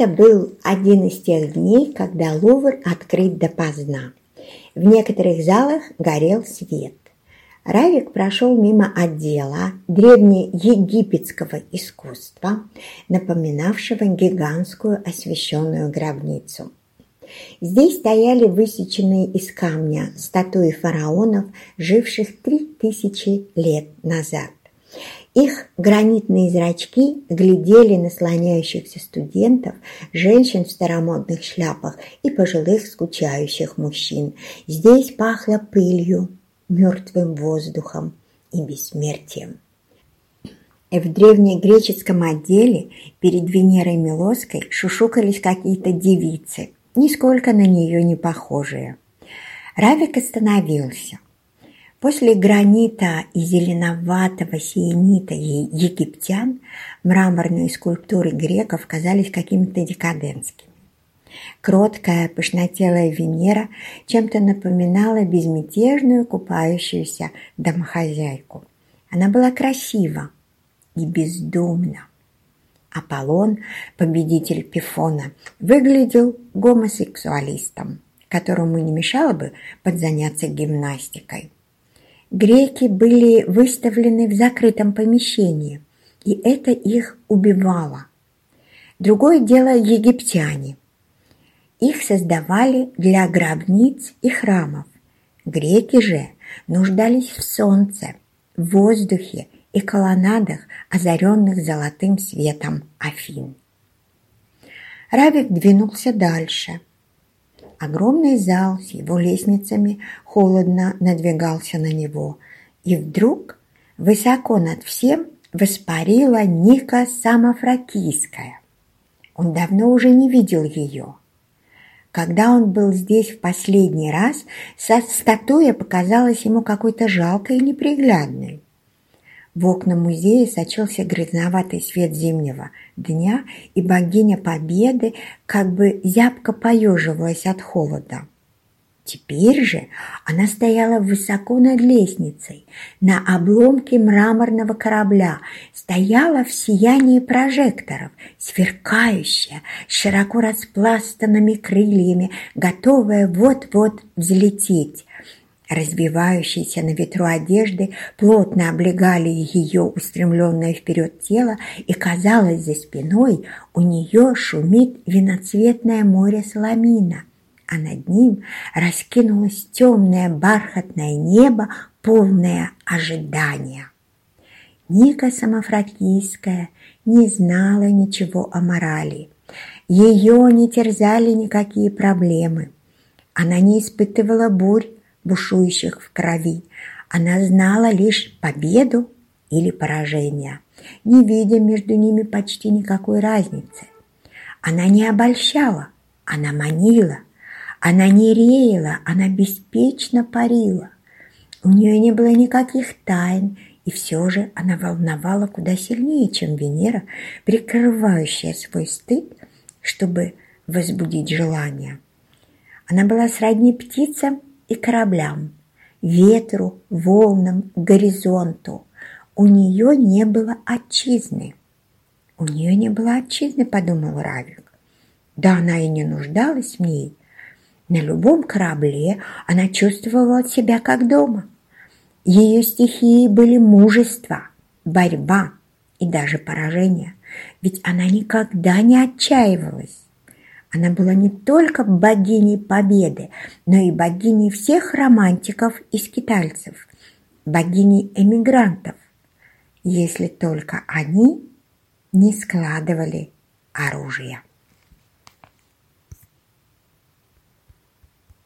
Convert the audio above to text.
Это был один из тех дней, когда Лувр открыт допоздна. В некоторых залах горел свет. Равик прошел мимо отдела древнеегипетского искусства, напоминавшего гигантскую освященную гробницу. Здесь стояли высеченные из камня статуи фараонов, живших три тысячи лет назад. Их гранитные зрачки глядели на слоняющихся студентов, женщин в старомодных шляпах и пожилых скучающих мужчин. Здесь пахло пылью, мертвым воздухом и бессмертием. В древнегреческом отделе перед Венерой Милоской шушукались какие-то девицы, нисколько на нее не похожие. Равик остановился. После гранита и зеленоватого сиенита египтян мраморные скульптуры греков казались какими-то декадентскими. Кроткая, пышнотелая Венера чем-то напоминала безмятежную купающуюся домохозяйку. Она была красива и бездумна. Аполлон, победитель Пифона, выглядел гомосексуалистом, которому не мешало бы подзаняться гимнастикой. Греки были выставлены в закрытом помещении, и это их убивало. Другое дело египтяне. Их создавали для гробниц и храмов. Греки же нуждались в солнце, в воздухе и колоннадах, озаренных золотым светом Афин. Равик двинулся дальше. Огромный зал с его лестницами холодно надвигался на него, и вдруг высоко над всем воспарила Ника Самофракийская. Он давно уже не видел ее. Когда он был здесь в последний раз, статуя показалась ему какой-то жалкой и неприглядной. В окна музея сочился грязноватый свет зимнего дня, и богиня Победы как бы зябко поеживалась от холода. Теперь же она стояла высоко над лестницей, на обломке мраморного корабля, стояла в сиянии прожекторов, сверкающая, широко распластанными крыльями, готовая вот-вот взлететь. Развивающиеся на ветру одежды плотно облегали ее устремленное вперед тело, и, казалось, за спиной у нее шумит виноцветное море соломина, а над ним раскинулось темное бархатное небо, полное ожидания. Ника Самофракийская не знала ничего о морали. Ее не терзали никакие проблемы. Она не испытывала бурь, бушующих в крови. Она знала лишь победу или поражение, не видя между ними почти никакой разницы. Она не обольщала, она манила, она не реяла, она беспечно парила. У нее не было никаких тайн, и все же она волновала куда сильнее, чем Венера, прикрывающая свой стыд, чтобы возбудить желание. Она была сродни птицам и кораблям, ветру, волнам, горизонту. У нее не было отчизны. У нее не было отчизны, подумал Равик. Да она и не нуждалась в ней. На любом корабле она чувствовала себя как дома. Ее стихии были мужество, борьба и даже поражение, ведь она никогда не отчаивалась. Она была не только богиней победы, но и богиней всех романтиков и скитальцев, богиней эмигрантов, если только они не складывали оружие.